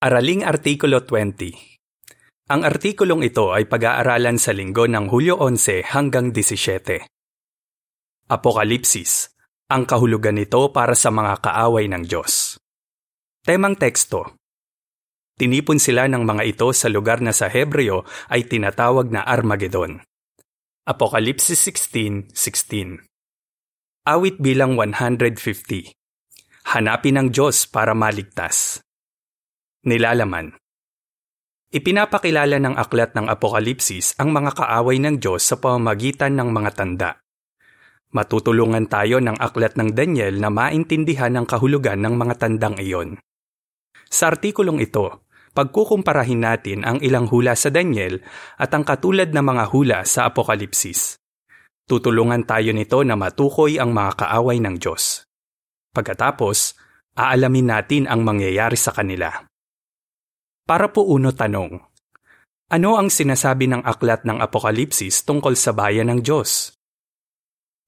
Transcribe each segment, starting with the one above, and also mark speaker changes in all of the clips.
Speaker 1: Araling Artikulo 20 Ang artikulong ito ay pag-aaralan sa linggo ng Hulyo 11 hanggang 17. Apokalipsis, ang kahulugan nito para sa mga kaaway ng Diyos. Temang teksto Tinipon sila ng mga ito sa lugar na sa Hebreo ay tinatawag na Armageddon. Apokalipsis 16:16 Awit bilang 150 Hanapin ang Diyos para maligtas. Nilalaman Ipinapakilala ng aklat ng Apokalipsis ang mga kaaway ng Diyos sa pamamagitan ng mga tanda. Matutulungan tayo ng aklat ng Daniel na maintindihan ang kahulugan ng mga tandang iyon. Sa artikulong ito, pagkukumparahin natin ang ilang hula sa Daniel at ang katulad na mga hula sa Apokalipsis. Tutulungan tayo nito na matukoy ang mga kaaway ng Diyos. Pagkatapos, aalamin natin ang mangyayari sa kanila. Para po uno tanong, ano ang sinasabi ng aklat ng Apokalipsis tungkol sa bayan ng Diyos?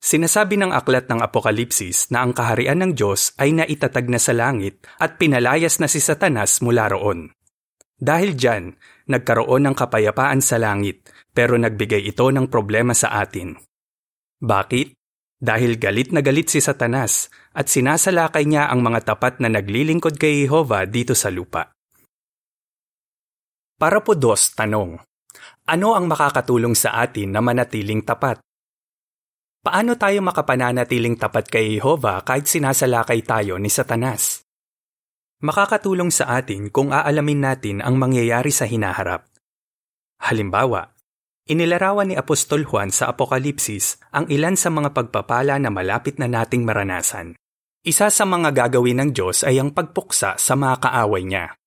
Speaker 1: Sinasabi ng aklat ng Apokalipsis na ang kaharian ng Diyos ay naitatag na sa langit at pinalayas na si Satanas mula roon. Dahil dyan, nagkaroon ng kapayapaan sa langit pero nagbigay ito ng problema sa atin. Bakit? Dahil galit na galit si Satanas at sinasalakay niya ang mga tapat na naglilingkod kay Jehova dito sa lupa. Para po dos, tanong. Ano ang makakatulong sa atin na manatiling tapat? Paano tayo makapananatiling tapat kay Jehova kahit sinasalakay tayo ni Satanas? Makakatulong sa atin kung aalamin natin ang mangyayari sa hinaharap. Halimbawa, Inilarawan ni Apostol Juan sa Apokalipsis ang ilan sa mga pagpapala na malapit na nating maranasan. Isa sa mga gagawin ng Diyos ay ang pagpuksa sa mga kaaway niya.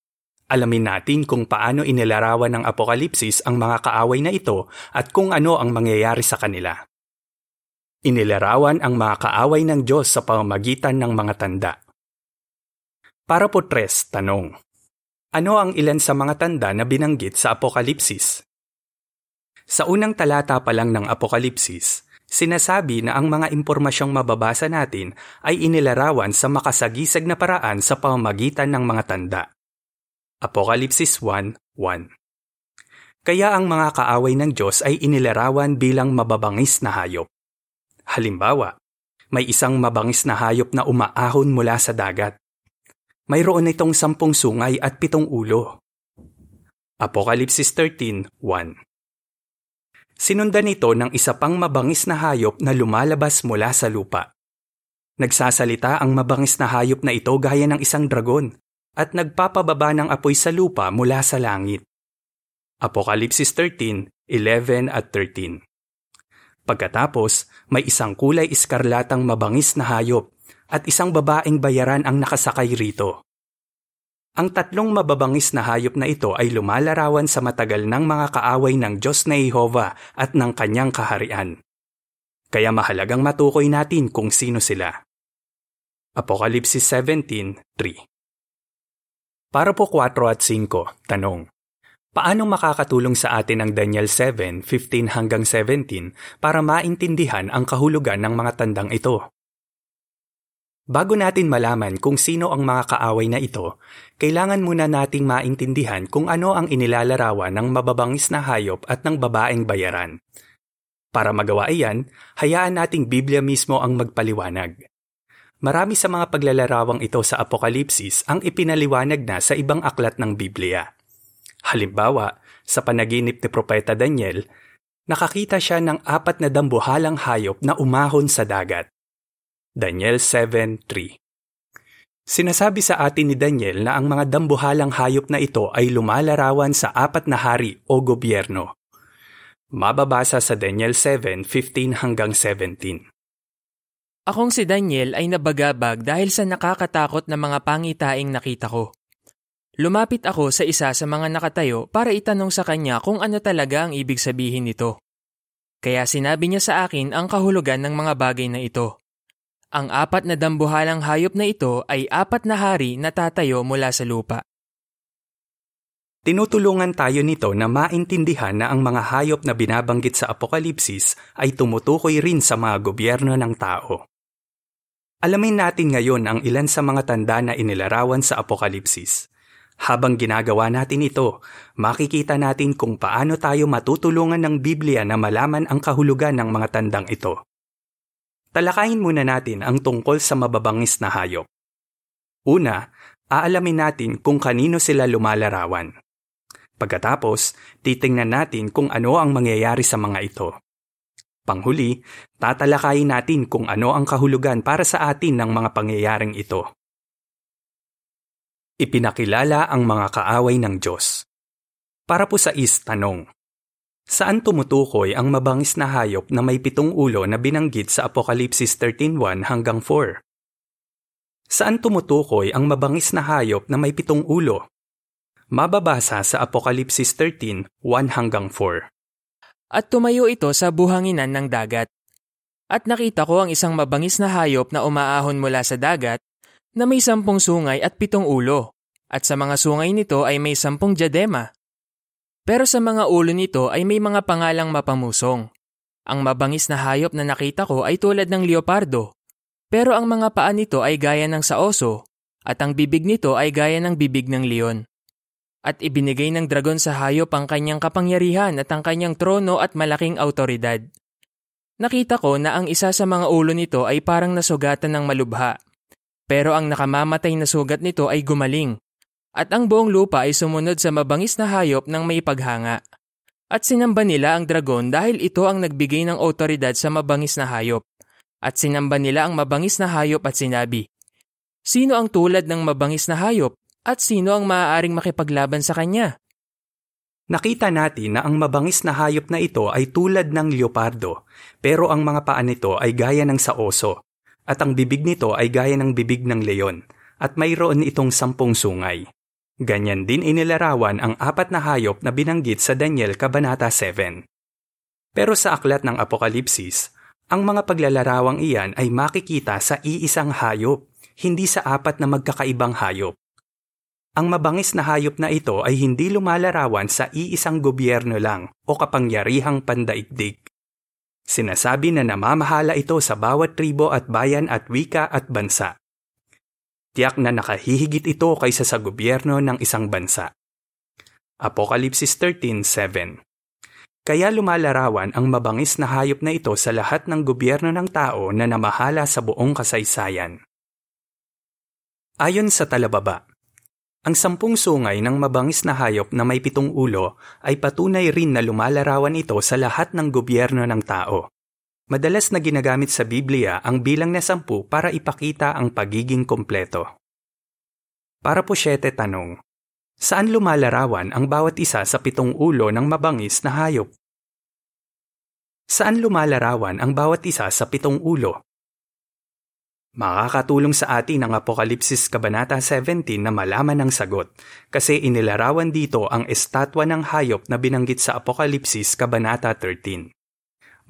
Speaker 1: Alamin natin kung paano inilarawan ng Apokalipsis ang mga kaaway na ito at kung ano ang mangyayari sa kanila. Inilarawan ang mga kaaway ng Diyos sa pamamagitan ng mga tanda. Para po tres, tanong. Ano ang ilan sa mga tanda na binanggit sa Apokalipsis? Sa unang talata pa lang ng Apokalipsis, sinasabi na ang mga impormasyong mababasa natin ay inilarawan sa makasagisag na paraan sa pamamagitan ng mga tanda. Apokalipsis 1.1 Kaya ang mga kaaway ng Diyos ay inilarawan bilang mababangis na hayop. Halimbawa, may isang mabangis na hayop na umaahon mula sa dagat. Mayroon itong sampung sungay at pitong ulo. Apokalipsis 13.1 Sinundan ito ng isa pang mabangis na hayop na lumalabas mula sa lupa. Nagsasalita ang mabangis na hayop na ito gaya ng isang dragon at nagpapababa ng apoy sa lupa mula sa langit. Apokalipsis 13:11 at 13. Pagkatapos, may isang kulay iskarlatang mabangis na hayop at isang babaeng bayaran ang nakasakay rito. Ang tatlong mababangis na hayop na ito ay lumalarawan sa matagal ng mga kaaway ng Diyos na Jehova at ng kanyang kaharian. Kaya mahalagang matukoy natin kung sino sila. Apokalipsis 17.3 Para po 4 at 5, tanong. Paano makakatulong sa atin ang Daniel 7:15 hanggang 17 para maintindihan ang kahulugan ng mga tandang ito? Bago natin malaman kung sino ang mga kaaway na ito, kailangan muna nating maintindihan kung ano ang inilalarawan ng mababangis na hayop at ng babaeng bayaran. Para magawa iyan, hayaan nating Biblia mismo ang magpaliwanag. Marami sa mga paglalarawang ito sa Apokalipsis ang ipinaliwanag na sa ibang aklat ng Biblia. Halimbawa, sa panaginip ni Propeta Daniel, nakakita siya ng apat na dambuhalang hayop na umahon sa dagat. Daniel 7.3 Sinasabi sa atin ni Daniel na ang mga dambuhalang hayop na ito ay lumalarawan sa apat na hari o gobyerno. Mababasa sa Daniel 7:15 hanggang 17.
Speaker 2: Akong si Daniel ay nabagabag dahil sa nakakatakot na mga pangitaing nakita ko. Lumapit ako sa isa sa mga nakatayo para itanong sa kanya kung ano talaga ang ibig sabihin nito. Kaya sinabi niya sa akin ang kahulugan ng mga bagay na ito. Ang apat na dambuhalang hayop na ito ay apat na hari na tatayo mula sa lupa.
Speaker 1: Tinutulungan tayo nito na maintindihan na ang mga hayop na binabanggit sa Apokalipsis ay tumutukoy rin sa mga gobyerno ng tao. Alamin natin ngayon ang ilan sa mga tanda na inilarawan sa Apokalipsis. Habang ginagawa natin ito, makikita natin kung paano tayo matutulungan ng Biblia na malaman ang kahulugan ng mga tandang ito. Talakayin muna natin ang tungkol sa mababangis na hayop. Una, aalamin natin kung kanino sila lumalarawan. Pagkatapos, titingnan natin kung ano ang mangyayari sa mga ito. Panghuli, tatalakayin natin kung ano ang kahulugan para sa atin ng mga pangyayaring ito. Ipinakilala ang mga kaaway ng Diyos. Para po sa is tanong, Saan tumutukoy ang mabangis na hayop na may pitong ulo na binanggit sa Apokalipsis 13.1 hanggang 4? Saan tumutukoy ang mabangis na hayop na may pitong ulo? Mababasa sa Apokalipsis 13.1 hanggang 4.
Speaker 2: At tumayo ito sa buhanginan ng dagat. At nakita ko ang isang mabangis na hayop na umaahon mula sa dagat na may sampung sungay at pitong ulo, at sa mga sungay nito ay may sampung diadema. Pero sa mga ulo nito ay may mga pangalang mapamusong. Ang mabangis na hayop na nakita ko ay tulad ng leopardo, pero ang mga paa nito ay gaya ng sa oso, at ang bibig nito ay gaya ng bibig ng leon. At ibinigay ng dragon sa hayop ang kanyang kapangyarihan at ang kanyang trono at malaking autoridad. Nakita ko na ang isa sa mga ulo nito ay parang nasugatan ng malubha pero ang nakamamatay na sugat nito ay gumaling, at ang buong lupa ay sumunod sa mabangis na hayop ng may paghanga. At sinamba nila ang dragon dahil ito ang nagbigay ng otoridad sa mabangis na hayop. At sinamba nila ang mabangis na hayop at sinabi, Sino ang tulad ng mabangis na hayop at sino ang maaaring makipaglaban sa kanya?
Speaker 1: Nakita natin na ang mabangis na hayop na ito ay tulad ng leopardo, pero ang mga paa nito ay gaya ng sa oso at ang bibig nito ay gaya ng bibig ng leon, at mayroon itong sampung sungay. Ganyan din inilarawan ang apat na hayop na binanggit sa Daniel Kabanata 7. Pero sa aklat ng Apokalipsis, ang mga paglalarawang iyan ay makikita sa iisang hayop, hindi sa apat na magkakaibang hayop. Ang mabangis na hayop na ito ay hindi lumalarawan sa iisang gobyerno lang o kapangyarihang pandaigdig. Sinasabi na namamahala ito sa bawat tribo at bayan at wika at bansa. Tiyak na nakahihigit ito kaysa sa gobyerno ng isang bansa. Apokalipsis 13.7 Kaya lumalarawan ang mabangis na hayop na ito sa lahat ng gobyerno ng tao na namahala sa buong kasaysayan. Ayon sa talababa, ang sampung sungay ng mabangis na hayop na may pitong ulo ay patunay rin na lumalarawan ito sa lahat ng gobyerno ng tao. Madalas na ginagamit sa Biblia ang bilang na sampu para ipakita ang pagiging kompleto. Para po siyete tanong, saan lumalarawan ang bawat isa sa pitong ulo ng mabangis na hayop? Saan lumalarawan ang bawat isa sa pitong ulo? Makakatulong sa atin ang Apokalipsis Kabanata 17 na malaman ang sagot kasi inilarawan dito ang estatwa ng hayop na binanggit sa Apokalipsis Kabanata 13.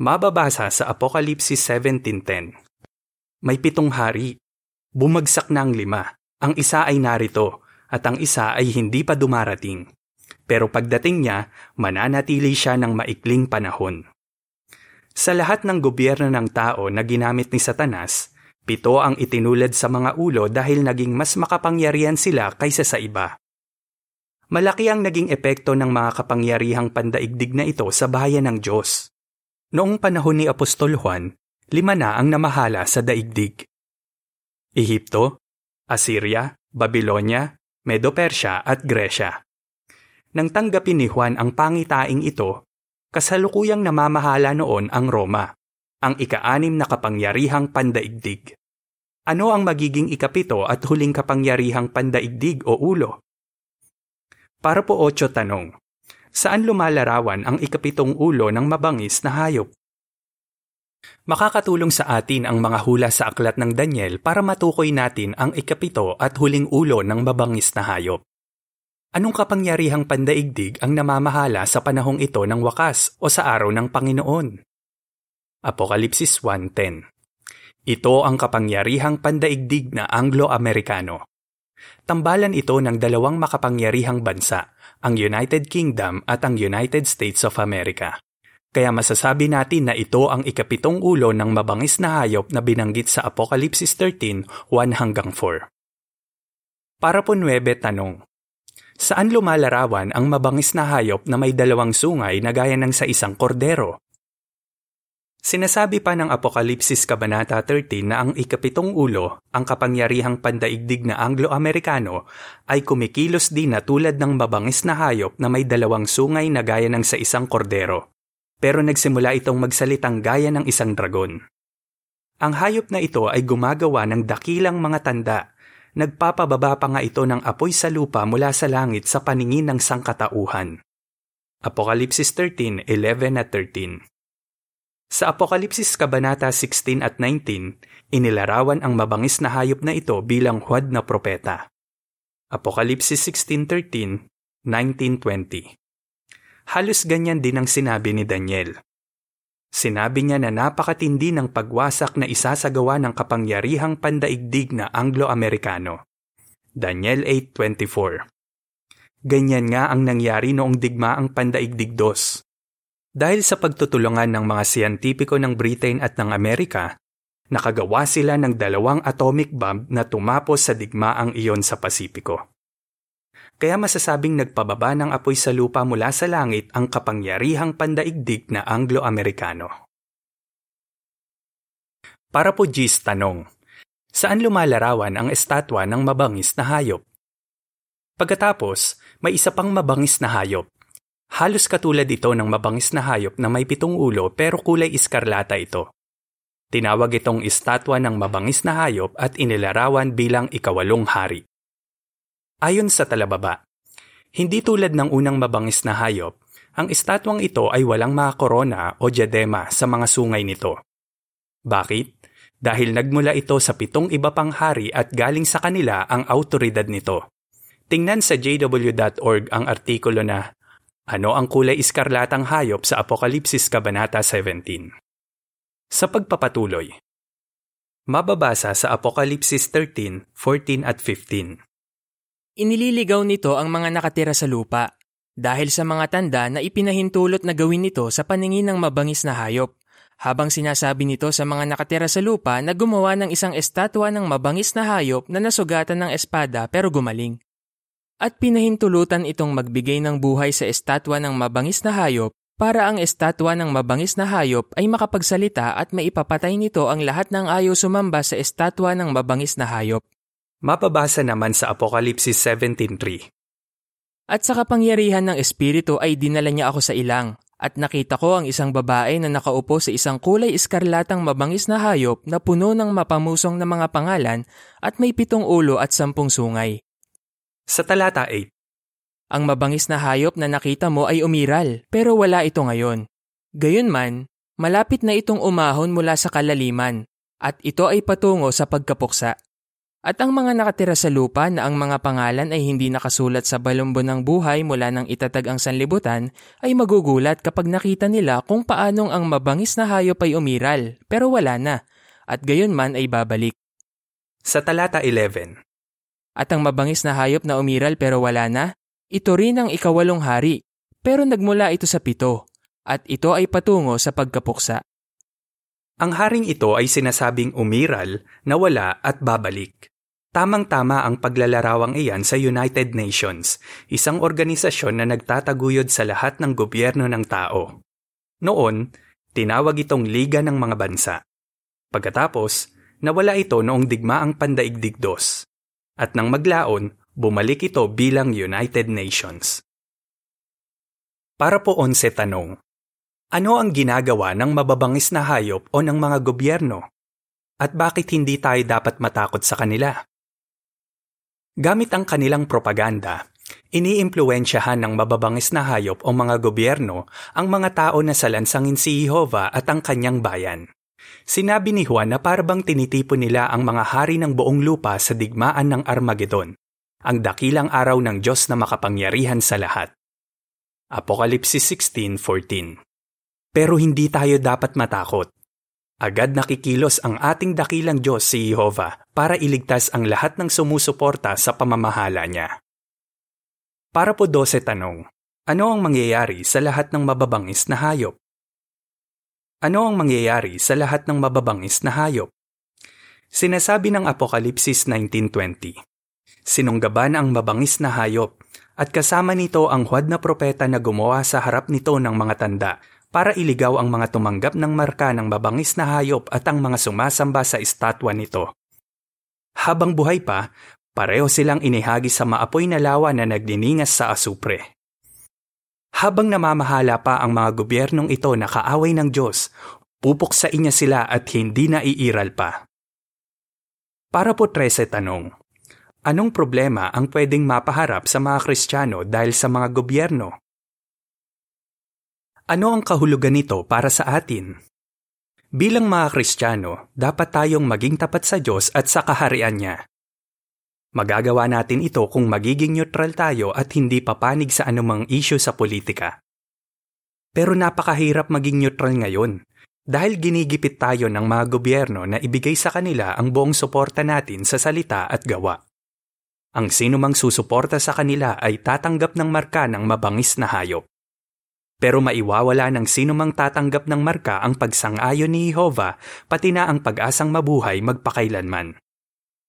Speaker 1: Mababasa sa Apokalipsis 17.10 May pitong hari. Bumagsak na ang lima. Ang isa ay narito at ang isa ay hindi pa dumarating. Pero pagdating niya, mananatili siya ng maikling panahon. Sa lahat ng gobyerno ng tao na ginamit ni Satanas, Pito ang itinulad sa mga ulo dahil naging mas makapangyarihan sila kaysa sa iba. Malaki ang naging epekto ng mga kapangyarihang pandaigdig na ito sa bayan ng Diyos. Noong panahon ni Apostol Juan, lima na ang namahala sa daigdig. Ehipto, Assyria, Babylonia, Medo-Persya at Gresya. Nang tanggapin ni Juan ang pangitaing ito, kasalukuyang namamahala noon ang Roma ang ika-anim na kapangyarihang pandaigdig. Ano ang magiging ikapito at huling kapangyarihang pandaigdig o ulo? Para po otso tanong, saan lumalarawan ang ikapitong ulo ng mabangis na hayop? Makakatulong sa atin ang mga hula sa aklat ng Daniel para matukoy natin ang ikapito at huling ulo ng mabangis na hayop. Anong kapangyarihang pandaigdig ang namamahala sa panahong ito ng wakas o sa araw ng Panginoon? Apokalipsis 1.10 Ito ang kapangyarihang pandaigdig na Anglo-Amerikano. Tambalan ito ng dalawang makapangyarihang bansa, ang United Kingdom at ang United States of America. Kaya masasabi natin na ito ang ikapitong ulo ng mabangis na hayop na binanggit sa Apokalipsis 13, 1 hanggang 4. Para po 9 tanong, Saan lumalarawan ang mabangis na hayop na may dalawang sungay na gaya ng sa isang kordero? Sinasabi pa ng Apokalipsis Kabanata 13 na ang ikapitong ulo, ang kapangyarihang pandaigdig na Anglo-Amerikano, ay kumikilos din na tulad ng mabangis na hayop na may dalawang sungay na gaya ng sa isang kordero. Pero nagsimula itong magsalitang gaya ng isang dragon. Ang hayop na ito ay gumagawa ng dakilang mga tanda nagpapababa pa nga ito ng apoy sa lupa mula sa langit sa paningin ng sangkatauhan. Apokalipsis 13:11 at 13. Sa Apokalipsis Kabanata 16 at 19, inilarawan ang mabangis na hayop na ito bilang huwad na propeta. Apokalipsis 16:13, 19:20. Halos ganyan din ang sinabi ni Daniel. Sinabi niya na napakatindi ng pagwasak na isasagawa ng kapangyarihang pandaigdig na Anglo-Amerikano. Daniel 8.24 Ganyan nga ang nangyari noong digmaang pandaigdig dos. Dahil sa pagtutulungan ng mga siyentipiko ng Britain at ng Amerika, nakagawa sila ng dalawang atomic bomb na tumapos sa digmaang iyon sa Pasipiko. Kaya masasabing nagpababa ng apoy sa lupa mula sa langit ang kapangyarihang pandaigdig na Anglo-Amerikano. Para po G's tanong, saan lumalarawan ang estatwa ng mabangis na hayop? Pagkatapos, may isa pang mabangis na hayop. Halos katulad ito ng mabangis na hayop na may pitong ulo pero kulay iskarlata ito. Tinawag itong estatwa ng mabangis na hayop at inilarawan bilang ikawalong hari. Ayon sa talababa, hindi tulad ng unang mabangis na hayop, ang estatwang ito ay walang mga korona o diadema sa mga sungay nito. Bakit? Dahil nagmula ito sa pitong iba pang hari at galing sa kanila ang autoridad nito. Tingnan sa jw.org ang artikulo na Ano ang kulay iskarlatang hayop sa Apokalipsis Kabanata 17? Sa pagpapatuloy, mababasa sa Apokalipsis 13, 14 at 15.
Speaker 2: Inililigaw nito ang mga nakatira sa lupa dahil sa mga tanda na ipinahintulot na gawin nito sa paningin ng mabangis na hayop. Habang sinasabi nito sa mga nakatira sa lupa na gumawa ng isang estatwa ng mabangis na hayop na nasugatan ng espada pero gumaling. At pinahintulutan itong magbigay ng buhay sa estatwa ng mabangis na hayop para ang estatwa ng mabangis na hayop ay makapagsalita at maipapatay nito ang lahat ng ayaw sumamba sa estatwa ng mabangis na hayop.
Speaker 1: Mapabasa naman sa Apokalipsis 17.3.
Speaker 2: At sa kapangyarihan ng Espiritu ay dinala niya ako sa ilang, at nakita ko ang isang babae na nakaupo sa isang kulay iskarlatang mabangis na hayop na puno ng mapamusong na mga pangalan at may pitong ulo at sampung sungay.
Speaker 1: Sa talata 8.
Speaker 2: Ang mabangis na hayop na nakita mo ay umiral, pero wala ito ngayon. Gayunman, malapit na itong umahon mula sa kalaliman, at ito ay patungo sa pagkapuksa. At ang mga nakatira sa lupa na ang mga pangalan ay hindi nakasulat sa balumbo ng buhay mula nang itatag ang sanlibutan ay magugulat kapag nakita nila kung paanong ang mabangis na hayop ay umiral pero wala na at gayon man ay babalik.
Speaker 1: Sa talata 11.
Speaker 2: At ang mabangis na hayop na umiral pero wala na, ito rin ang ikawalong hari pero nagmula ito sa pito at ito ay patungo sa pagkapuksa.
Speaker 1: Ang haring ito ay sinasabing umiral, nawala at babalik. Tamang-tama ang paglalarawang iyan sa United Nations, isang organisasyon na nagtataguyod sa lahat ng gobyerno ng tao. Noon, tinawag itong Liga ng Mga Bansa. Pagkatapos, nawala ito noong digmaang pandaigdig dos. At nang maglaon, bumalik ito bilang United Nations. Para po onse tanong, ano ang ginagawa ng mababangis na hayop o ng mga gobyerno? At bakit hindi tayo dapat matakot sa kanila? Gamit ang kanilang propaganda, iniimpluwensyahan ng mababangis na hayop o mga gobyerno ang mga tao na salansangin si Jehovah at ang kanyang bayan. Sinabi ni Juan na parabang tinitipon nila ang mga hari ng buong lupa sa digmaan ng Armageddon, ang dakilang araw ng Diyos na makapangyarihan sa lahat. Apokalipsis 16.14 Pero hindi tayo dapat matakot Agad nakikilos ang ating dakilang Diyos si Jehovah para iligtas ang lahat ng sumusuporta sa pamamahala niya. Para po 12 tanong, ano ang mangyayari sa lahat ng mababangis na hayop? Ano ang mangyayari sa lahat ng mababangis na hayop? Sinasabi ng Apokalipsis 19.20, Sinunggaban ang mabangis na hayop, At kasama nito ang huwad na propeta na gumawa sa harap nito ng mga tanda para iligaw ang mga tumanggap ng marka ng mabangis na hayop at ang mga sumasamba sa estatwa nito. Habang buhay pa, pareho silang inihagi sa maapoy na lawa na nagdiningas sa asupre. Habang namamahala pa ang mga gobyernong ito na kaaway ng Diyos, pupuksain niya sila at hindi na iiral pa. Para po 13 tanong, anong problema ang pwedeng mapaharap sa mga Kristiyano dahil sa mga gobyerno? Ano ang kahulugan nito para sa atin? Bilang mga Kristiyano, dapat tayong maging tapat sa Diyos at sa kaharian niya. Magagawa natin ito kung magiging neutral tayo at hindi papanig sa anumang issue sa politika. Pero napakahirap maging neutral ngayon dahil ginigipit tayo ng mga gobyerno na ibigay sa kanila ang buong suporta natin sa salita at gawa. Ang sinumang susuporta sa kanila ay tatanggap ng marka ng mabangis na hayop. Pero maiwawala ng sinumang tatanggap ng marka ang pagsang-ayon ni Jehovah pati na ang pag-asang mabuhay magpakailanman.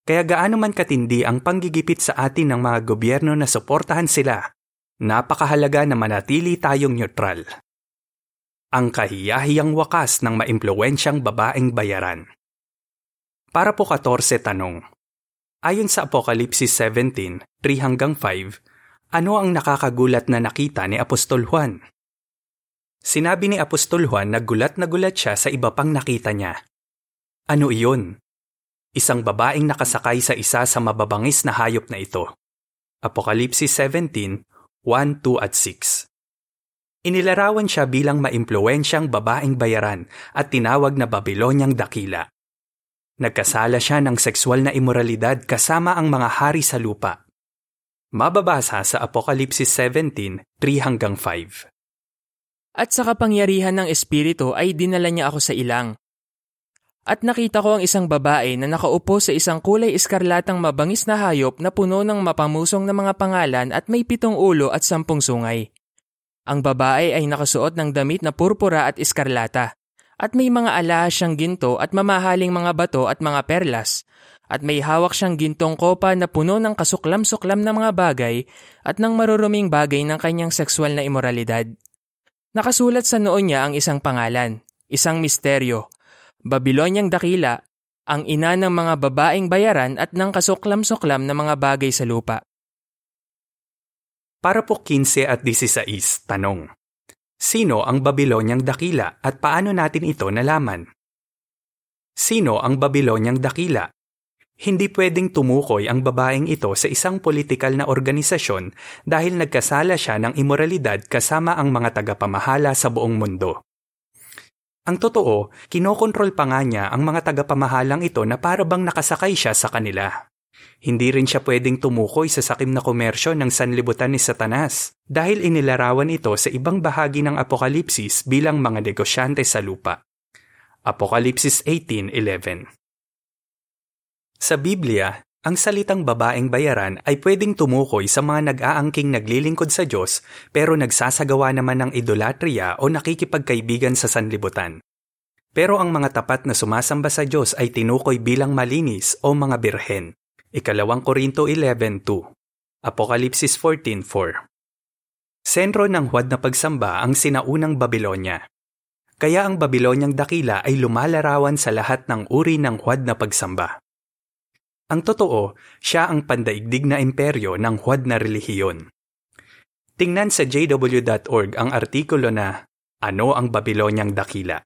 Speaker 1: Kaya gaano man katindi ang panggigipit sa atin ng mga gobyerno na suportahan sila, napakahalaga na manatili tayong neutral. Ang kahiyahiyang wakas ng maimpluwensyang babaeng bayaran. Para po 14 tanong. Ayon sa Apokalipsis 17, 3 hanggang 5, ano ang nakakagulat na nakita ni Apostol Juan? Sinabi ni Apostol Juan na gulat na gulat siya sa iba pang nakita niya. Ano iyon? Isang babaeng nakasakay sa isa sa mababangis na hayop na ito. Apokalipsis 17, 1, 2 at 6 Inilarawan siya bilang maimpluwensyang babaeng bayaran at tinawag na Babilonyang dakila. Nagkasala siya ng sexual na imoralidad kasama ang mga hari sa lupa. Mababasa sa Apokalipsis 17, 3 hanggang 5.
Speaker 2: At sa kapangyarihan ng Espiritu ay dinala niya ako sa ilang, at nakita ko ang isang babae na nakaupo sa isang kulay iskarlatang mabangis na hayop na puno ng mapamusong na mga pangalan at may pitong ulo at sampung sungay. Ang babae ay nakasuot ng damit na purpura at iskarlata, at may mga alahas siyang ginto at mamahaling mga bato at mga perlas, at may hawak siyang gintong kopa na puno ng kasuklam-suklam na mga bagay at ng maruruming bagay ng kanyang sexual na imoralidad. Nakasulat sa noon niya ang isang pangalan, isang misteryo, Babilonyang dakila, ang ina ng mga babaeng bayaran at ng kasuklam-suklam na mga bagay sa lupa.
Speaker 1: Para po 15 at 16, tanong. Sino ang Babilonyang dakila at paano natin ito nalaman? Sino ang Babilonyang dakila? Hindi pwedeng tumukoy ang babaeng ito sa isang politikal na organisasyon dahil nagkasala siya ng imoralidad kasama ang mga tagapamahala sa buong mundo. Ang totoo, kinokontrol pa nga niya ang mga tagapamahalang ito na para bang nakasakay siya sa kanila. Hindi rin siya pwedeng tumukoy sa sakim na komersyo ng sanlibutan ni Satanas dahil inilarawan ito sa ibang bahagi ng Apokalipsis bilang mga negosyante sa lupa. Apokalipsis 18.11 Sa Biblia, ang salitang babaeng bayaran ay pwedeng tumukoy sa mga nag-aangking naglilingkod sa Diyos pero nagsasagawa naman ng idolatria o nakikipagkaibigan sa sanlibutan. Pero ang mga tapat na sumasamba sa Diyos ay tinukoy bilang malinis o mga birhen. Ikalawang Korinto 11.2 Apokalipsis 14.4 Sentro ng huwad na pagsamba ang sinaunang Babilonya. Kaya ang Babilonyang dakila ay lumalarawan sa lahat ng uri ng huwad na pagsamba. Ang totoo, siya ang pandaigdig na imperyo ng huwad na relihiyon. Tingnan sa jw.org ang artikulo na Ano ang Babilonyang dakila?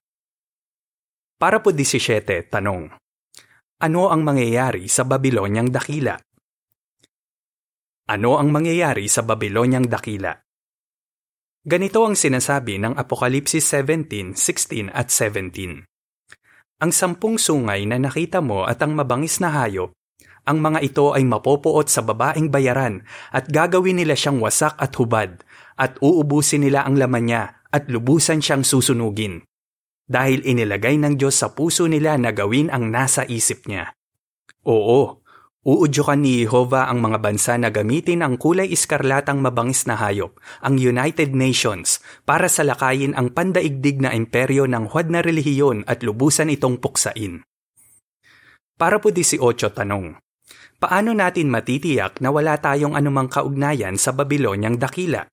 Speaker 1: Para po 17, tanong. Ano ang mangyayari sa Babilonyang dakila? Ano ang mangyayari sa Babilonyang dakila? Ganito ang sinasabi ng Apokalipsis 17, 16 at 17. Ang sampung sungay na nakita mo at ang mabangis na hayop, ang mga ito ay mapopoot sa babaeng bayaran at gagawin nila siyang wasak at hubad at uubusin nila ang laman niya at lubusan siyang susunugin dahil inilagay ng Diyos sa puso nila na gawin ang nasa isip niya. Oo, uudyukan ni Jehovah ang mga bansa na gamitin ang kulay iskarlatang mabangis na hayop, ang United Nations, para salakayin ang pandaigdig na imperyo ng huwad na relihiyon at lubusan itong puksain. Para po 18 tanong. Paano natin matitiyak na wala tayong anumang kaugnayan sa Babilonyang dakila?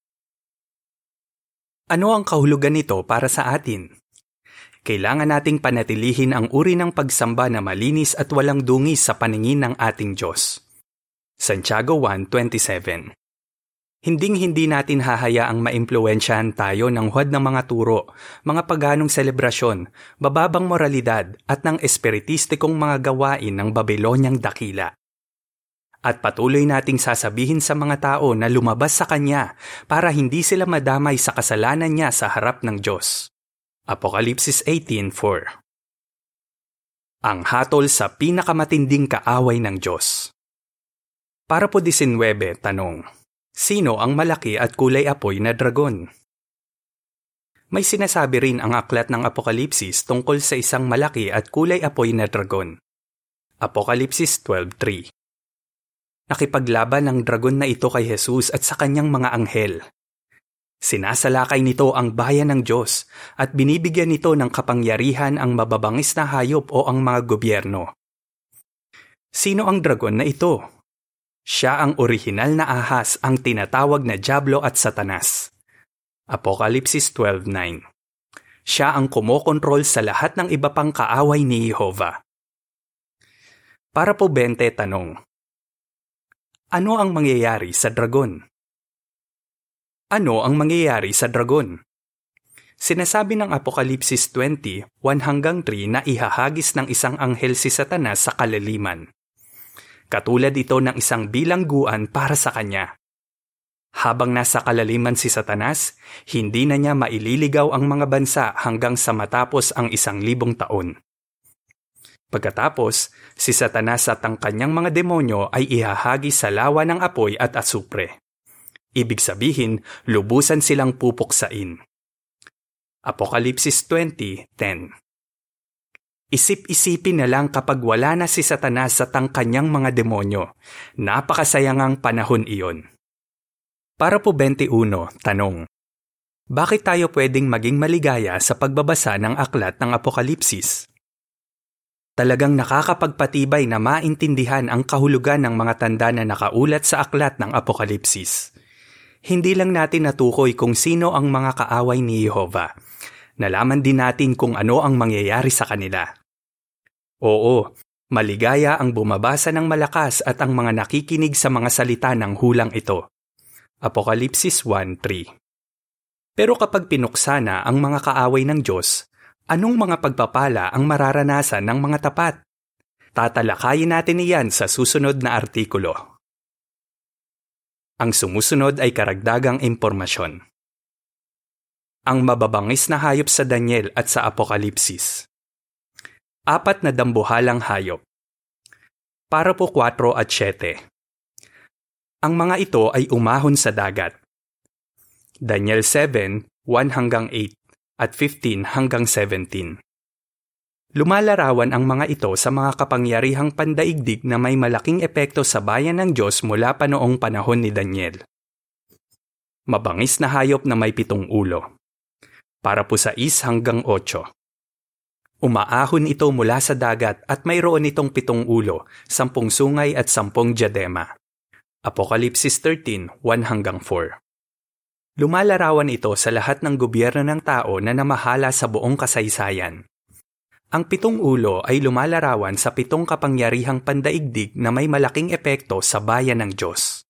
Speaker 1: Ano ang kahulugan nito para sa atin? Kailangan nating panatilihin ang uri ng pagsamba na malinis at walang dungis sa paningin ng ating Diyos. Santiago 1.27 Hinding-hindi natin hahayaang maimpluwensyahan tayo ng huwad ng mga turo, mga paganong selebrasyon, bababang moralidad at ng espiritistikong mga gawain ng Babylonyang dakila. At patuloy nating sasabihin sa mga tao na lumabas sa Kanya para hindi sila madamay sa kasalanan niya sa harap ng Diyos. Apokalipsis 18.4 Ang hatol sa pinakamatinding kaaway ng Diyos Para po 19, tanong Sino ang malaki at kulay apoy na dragon? May sinasabi rin ang aklat ng Apokalipsis tungkol sa isang malaki at kulay apoy na dragon. Apokalipsis 12.3 Nakipaglaban ang dragon na ito kay Jesus at sa kanyang mga anghel. Sinasalakay nito ang bayan ng Diyos at binibigyan nito ng kapangyarihan ang mababangis na hayop o ang mga gobyerno. Sino ang dragon na ito? Siya ang orihinal na ahas ang tinatawag na Diablo at Satanas. Apokalipsis 12.9 Siya ang kumokontrol sa lahat ng iba pang kaaway ni Jehovah. Para po 20 tanong. Ano ang mangyayari sa dragon? Ano ang mangyayari sa dragon? Sinasabi ng Apokalipsis 20, 1 hanggang 3 na ihahagis ng isang anghel si Satanas sa kalaliman. Katulad ito ng isang bilangguan para sa kanya. Habang nasa kalaliman si Satanas, hindi na niya maililigaw ang mga bansa hanggang sa matapos ang isang libong taon. Pagkatapos, si Satanas at ang kanyang mga demonyo ay ihahagi sa lawa ng apoy at asupre. Ibig sabihin, lubusan silang pupuksain. Apokalipsis 20.10 Isip-isipin na lang kapag wala na si Satanas at ang kanyang mga demonyo. Napakasayangang panahon iyon. Para po 21, tanong. Bakit tayo pwedeng maging maligaya sa pagbabasa ng aklat ng Apokalipsis? Talagang nakakapagpatibay na maintindihan ang kahulugan ng mga tanda na nakaulat sa aklat ng Apokalipsis. Hindi lang natin natukoy kung sino ang mga kaaway ni Jehovah, nalaman din natin kung ano ang mangyayari sa kanila. Oo, maligaya ang bumabasa ng malakas at ang mga nakikinig sa mga salita ng hulang ito. Apokalipsis 1.3 Pero kapag pinuksa na ang mga kaaway ng Diyos, anong mga pagpapala ang mararanasan ng mga tapat? Tatalakayin natin iyan sa susunod na artikulo. Ang sumusunod ay karagdagang impormasyon ang mababangis na hayop sa Daniel at sa Apokalipsis. Apat na dambuhalang hayop. Para po 4 at 7. Ang mga ito ay umahon sa dagat. Daniel 7, 1 hanggang 8 at 15 hanggang 17. Lumalarawan ang mga ito sa mga kapangyarihang pandaigdig na may malaking epekto sa bayan ng Diyos mula pa noong panahon ni Daniel. Mabangis na hayop na may pitong ulo para po sa is hanggang 8. Umaahon ito mula sa dagat at mayroon itong pitong ulo, sampung sungay at sampung diadema. Apokalipsis 13, 1 hanggang 4. Lumalarawan ito sa lahat ng gobyerno ng tao na namahala sa buong kasaysayan. Ang pitong ulo ay lumalarawan sa pitong kapangyarihang pandaigdig na may malaking epekto sa bayan ng Diyos.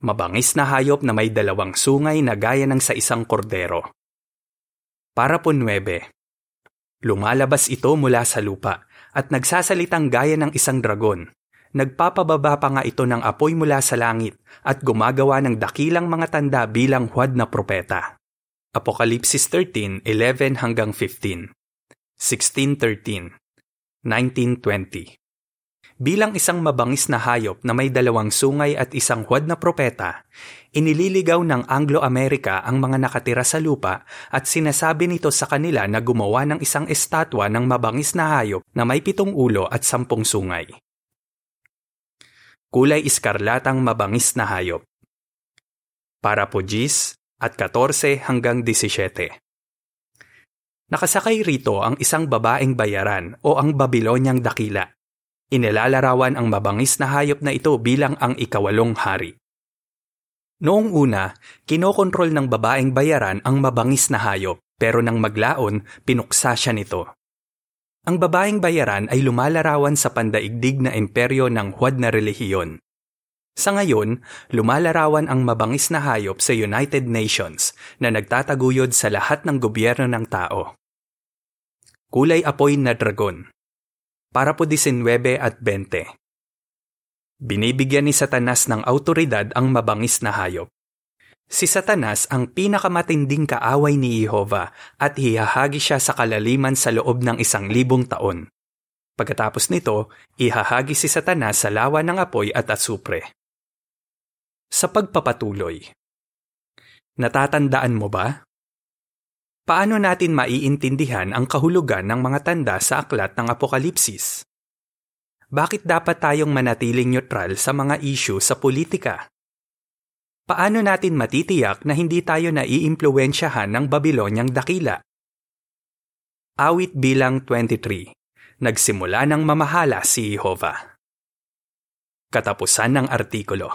Speaker 1: Mabangis na hayop na may dalawang sungay na gaya ng sa isang kordero. Para po 9. Lumalabas ito mula sa lupa at nagsasalitang gaya ng isang dragon. Nagpapababa pa nga ito ng apoy mula sa langit at gumagawa ng dakilang mga tanda bilang huwad na propeta. Apokalipsis 13:11 hanggang 15. 16:13. 19:20. Bilang isang mabangis na hayop na may dalawang sungay at isang huwad na propeta, inililigaw ng Anglo-America ang mga nakatira sa lupa at sinasabi nito sa kanila na gumawa ng isang estatwa ng mabangis na hayop na may pitong ulo at sampung sungay. Kulay iskarlatang mabangis na hayop. Para po Gis at 14 hanggang 17. Nakasakay rito ang isang babaeng bayaran o ang Babilonyang dakila Inilalarawan ang mabangis na hayop na ito bilang ang ikawalong hari. Noong una, kinokontrol ng babaeng bayaran ang mabangis na hayop pero nang maglaon, pinuksa siya nito. Ang babaeng bayaran ay lumalarawan sa pandaigdig na imperyo ng huwad na relihiyon. Sa ngayon, lumalarawan ang mabangis na hayop sa United Nations na nagtataguyod sa lahat ng gobyerno ng tao. Kulay apoy na dragon para po 19 at 20. Binibigyan ni Satanas ng autoridad ang mabangis na hayop. Si Satanas ang pinakamatinding kaaway ni Jehova at hihahagi siya sa kalaliman sa loob ng isang libong taon. Pagkatapos nito, ihahagi si Satanas sa lawa ng apoy at asupre. Sa pagpapatuloy, natatandaan mo ba? Paano natin maiintindihan ang kahulugan ng mga tanda sa aklat ng Apokalipsis? Bakit dapat tayong manatiling neutral sa mga issue sa politika? Paano natin matitiyak na hindi tayo naiimpluwensyahan ng Babilonyang dakila? Awit bilang 23. Nagsimula ng mamahala si Jehovah. Katapusan ng artikulo.